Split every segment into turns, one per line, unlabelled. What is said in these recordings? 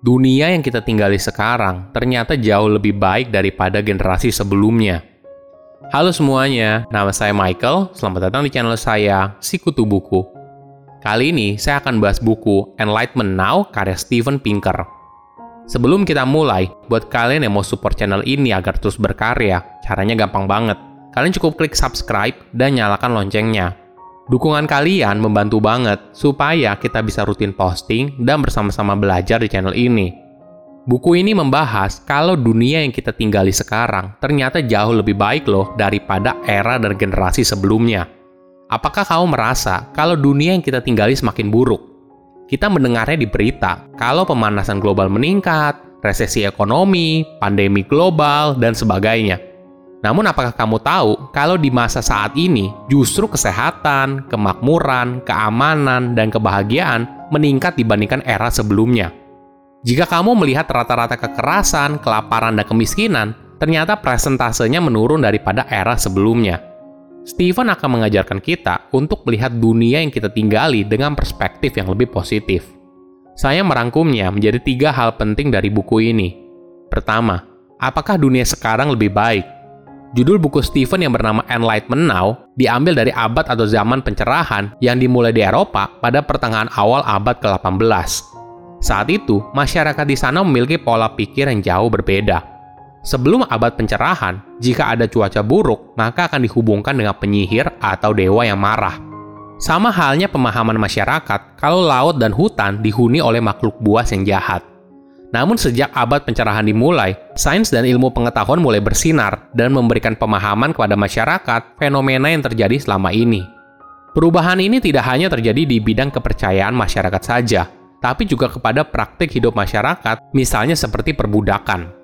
dunia yang kita tinggali sekarang ternyata jauh lebih baik daripada generasi sebelumnya. Halo semuanya, nama saya Michael. Selamat datang di channel saya, Sikutu Buku. Kali ini saya akan bahas buku Enlightenment Now karya Steven Pinker. Sebelum kita mulai, buat kalian yang mau support channel ini agar terus berkarya, caranya gampang banget. Kalian cukup klik subscribe dan nyalakan loncengnya Dukungan kalian membantu banget supaya kita bisa rutin posting dan bersama-sama belajar di channel ini. Buku ini membahas kalau dunia yang kita tinggali sekarang ternyata jauh lebih baik loh daripada era dan generasi sebelumnya. Apakah kamu merasa kalau dunia yang kita tinggali semakin buruk? Kita mendengarnya di berita kalau pemanasan global meningkat, resesi ekonomi, pandemi global, dan sebagainya. Namun apakah kamu tahu kalau di masa saat ini justru kesehatan, kemakmuran, keamanan, dan kebahagiaan meningkat dibandingkan era sebelumnya? Jika kamu melihat rata-rata kekerasan, kelaparan, dan kemiskinan, ternyata presentasenya menurun daripada era sebelumnya. Stephen akan mengajarkan kita untuk melihat dunia yang kita tinggali dengan perspektif yang lebih positif. Saya merangkumnya menjadi tiga hal penting dari buku ini. Pertama, apakah dunia sekarang lebih baik Judul buku Stephen yang bernama Enlightenment Now diambil dari abad atau zaman pencerahan yang dimulai di Eropa pada pertengahan awal abad ke-18. Saat itu, masyarakat di sana memiliki pola pikir yang jauh berbeda. Sebelum abad pencerahan, jika ada cuaca buruk, maka akan dihubungkan dengan penyihir atau dewa yang marah. Sama halnya pemahaman masyarakat kalau laut dan hutan dihuni oleh makhluk buas yang jahat. Namun sejak abad pencerahan dimulai, sains dan ilmu pengetahuan mulai bersinar dan memberikan pemahaman kepada masyarakat fenomena yang terjadi selama ini. Perubahan ini tidak hanya terjadi di bidang kepercayaan masyarakat saja, tapi juga kepada praktik hidup masyarakat, misalnya seperti perbudakan.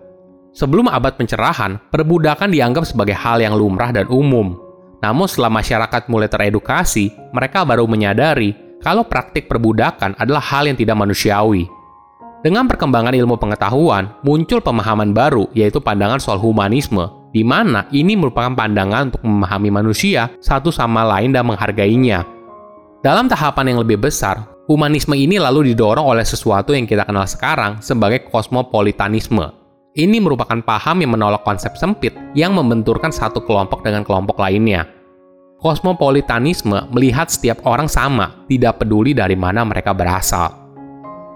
Sebelum abad pencerahan, perbudakan dianggap sebagai hal yang lumrah dan umum. Namun setelah masyarakat mulai teredukasi, mereka baru menyadari kalau praktik perbudakan adalah hal yang tidak manusiawi dengan perkembangan ilmu pengetahuan, muncul pemahaman baru yaitu pandangan soal humanisme, di mana ini merupakan pandangan untuk memahami manusia satu sama lain dan menghargainya. Dalam tahapan yang lebih besar, humanisme ini lalu didorong oleh sesuatu yang kita kenal sekarang sebagai kosmopolitanisme. Ini merupakan paham yang menolak konsep sempit yang membenturkan satu kelompok dengan kelompok lainnya. Kosmopolitanisme melihat setiap orang sama, tidak peduli dari mana mereka berasal.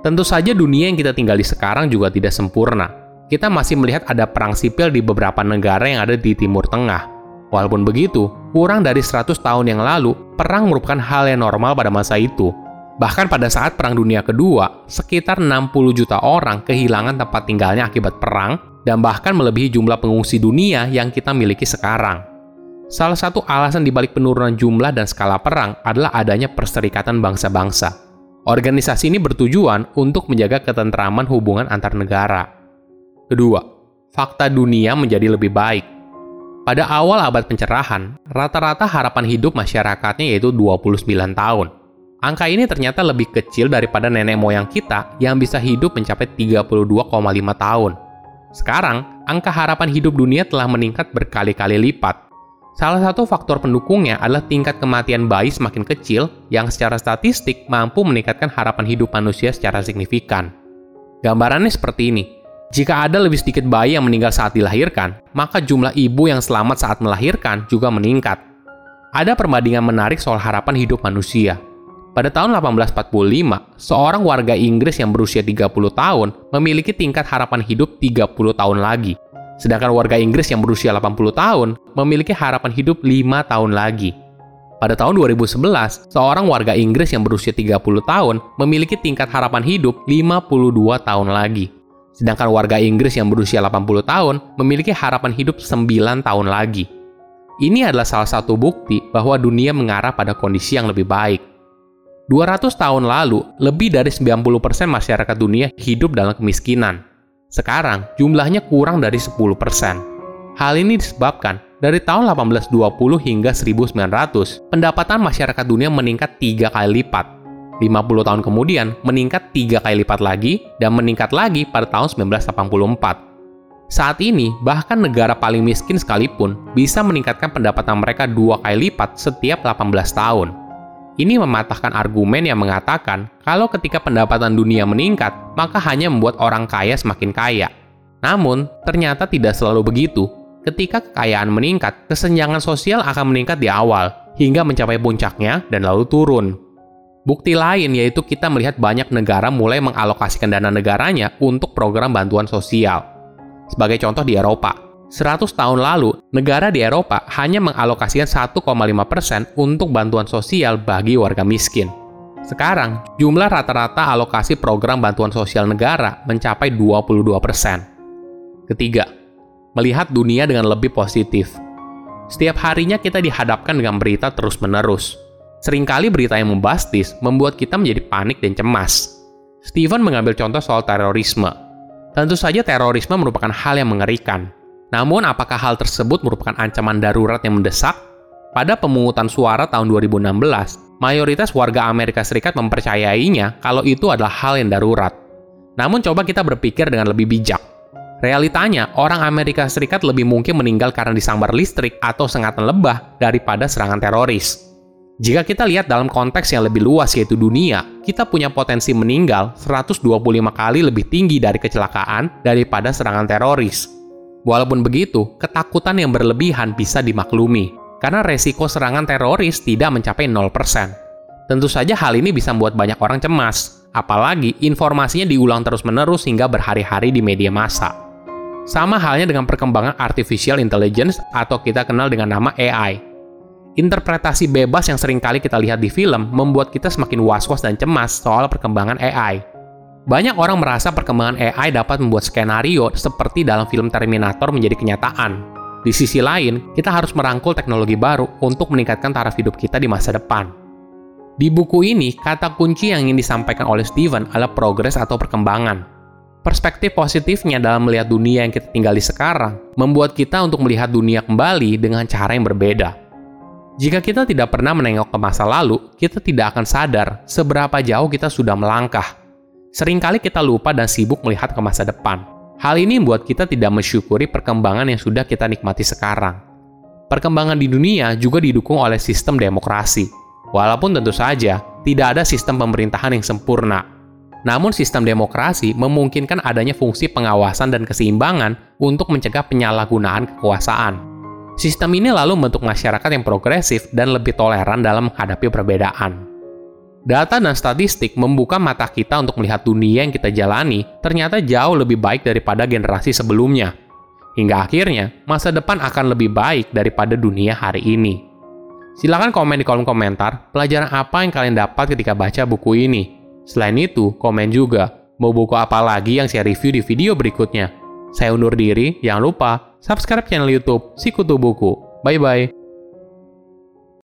Tentu saja dunia yang kita tinggali sekarang juga tidak sempurna. Kita masih melihat ada perang sipil di beberapa negara yang ada di Timur Tengah. Walaupun begitu, kurang dari 100 tahun yang lalu, perang merupakan hal yang normal pada masa itu. Bahkan pada saat Perang Dunia Kedua, sekitar 60 juta orang kehilangan tempat tinggalnya akibat perang, dan bahkan melebihi jumlah pengungsi dunia yang kita miliki sekarang. Salah satu alasan dibalik penurunan jumlah dan skala perang adalah adanya perserikatan bangsa-bangsa. Organisasi ini bertujuan untuk menjaga ketentraman hubungan antar negara. Kedua, fakta dunia menjadi lebih baik. Pada awal abad pencerahan, rata-rata harapan hidup masyarakatnya yaitu 29 tahun. Angka ini ternyata lebih kecil daripada nenek moyang kita yang bisa hidup mencapai 32,5 tahun. Sekarang, angka harapan hidup dunia telah meningkat berkali-kali lipat Salah satu faktor pendukungnya adalah tingkat kematian bayi semakin kecil yang secara statistik mampu meningkatkan harapan hidup manusia secara signifikan. Gambarannya seperti ini. Jika ada lebih sedikit bayi yang meninggal saat dilahirkan, maka jumlah ibu yang selamat saat melahirkan juga meningkat. Ada perbandingan menarik soal harapan hidup manusia. Pada tahun 1845, seorang warga Inggris yang berusia 30 tahun memiliki tingkat harapan hidup 30 tahun lagi Sedangkan warga Inggris yang berusia 80 tahun memiliki harapan hidup 5 tahun lagi. Pada tahun 2011, seorang warga Inggris yang berusia 30 tahun memiliki tingkat harapan hidup 52 tahun lagi. Sedangkan warga Inggris yang berusia 80 tahun memiliki harapan hidup 9 tahun lagi. Ini adalah salah satu bukti bahwa dunia mengarah pada kondisi yang lebih baik. 200 tahun lalu, lebih dari 90% masyarakat dunia hidup dalam kemiskinan. Sekarang, jumlahnya kurang dari 10%. Hal ini disebabkan dari tahun 1820 hingga 1900, pendapatan masyarakat dunia meningkat tiga kali lipat. 50 tahun kemudian, meningkat tiga kali lipat lagi, dan meningkat lagi pada tahun 1984. Saat ini, bahkan negara paling miskin sekalipun bisa meningkatkan pendapatan mereka dua kali lipat setiap 18 tahun. Ini mematahkan argumen yang mengatakan kalau ketika pendapatan dunia meningkat, maka hanya membuat orang kaya semakin kaya. Namun, ternyata tidak selalu begitu. Ketika kekayaan meningkat, kesenjangan sosial akan meningkat di awal, hingga mencapai puncaknya dan lalu turun. Bukti lain yaitu kita melihat banyak negara mulai mengalokasikan dana negaranya untuk program bantuan sosial. Sebagai contoh di Eropa, 100 tahun lalu, negara di Eropa hanya mengalokasikan 1,5% untuk bantuan sosial bagi warga miskin. Sekarang, jumlah rata-rata alokasi program bantuan sosial negara mencapai 22%. Ketiga, melihat dunia dengan lebih positif. Setiap harinya kita dihadapkan dengan berita terus-menerus Seringkali berita yang membastis membuat kita menjadi panik dan cemas. Steven mengambil contoh soal terorisme. Tentu saja terorisme merupakan hal yang mengerikan. Namun apakah hal tersebut merupakan ancaman darurat yang mendesak? Pada pemungutan suara tahun 2016, mayoritas warga Amerika Serikat mempercayainya kalau itu adalah hal yang darurat. Namun coba kita berpikir dengan lebih bijak. Realitanya, orang Amerika Serikat lebih mungkin meninggal karena disambar listrik atau sengatan lebah daripada serangan teroris. Jika kita lihat dalam konteks yang lebih luas yaitu dunia, kita punya potensi meninggal 125 kali lebih tinggi dari kecelakaan daripada serangan teroris. Walaupun begitu, ketakutan yang berlebihan bisa dimaklumi, karena resiko serangan teroris tidak mencapai 0%. Tentu saja hal ini bisa membuat banyak orang cemas, apalagi informasinya diulang terus-menerus hingga berhari-hari di media massa. Sama halnya dengan perkembangan artificial intelligence atau kita kenal dengan nama AI Interpretasi bebas yang sering kali kita lihat di film membuat kita semakin was-was dan cemas soal perkembangan AI. Banyak orang merasa perkembangan AI dapat membuat skenario seperti dalam film Terminator menjadi kenyataan. Di sisi lain, kita harus merangkul teknologi baru untuk meningkatkan taraf hidup kita di masa depan. Di buku ini, kata kunci yang ingin disampaikan oleh Steven adalah progres atau perkembangan. Perspektif positifnya dalam melihat dunia yang kita tinggali sekarang membuat kita untuk melihat dunia kembali dengan cara yang berbeda. Jika kita tidak pernah menengok ke masa lalu, kita tidak akan sadar seberapa jauh kita sudah melangkah. Seringkali kita lupa dan sibuk melihat ke masa depan. Hal ini membuat kita tidak mensyukuri perkembangan yang sudah kita nikmati sekarang. Perkembangan di dunia juga didukung oleh sistem demokrasi. Walaupun tentu saja tidak ada sistem pemerintahan yang sempurna. Namun sistem demokrasi memungkinkan adanya fungsi pengawasan dan keseimbangan untuk mencegah penyalahgunaan kekuasaan. Sistem ini lalu membentuk masyarakat yang progresif dan lebih toleran dalam menghadapi perbedaan. Data dan statistik membuka mata kita untuk melihat dunia yang kita jalani ternyata jauh lebih baik daripada generasi sebelumnya. Hingga akhirnya, masa depan akan lebih baik daripada dunia hari ini. Silahkan komen di kolom komentar pelajaran apa yang kalian dapat ketika baca buku ini. Selain itu, komen juga mau buku apa lagi yang saya review di video berikutnya. Saya undur diri, jangan lupa subscribe channel YouTube Sikutu Buku. Bye bye.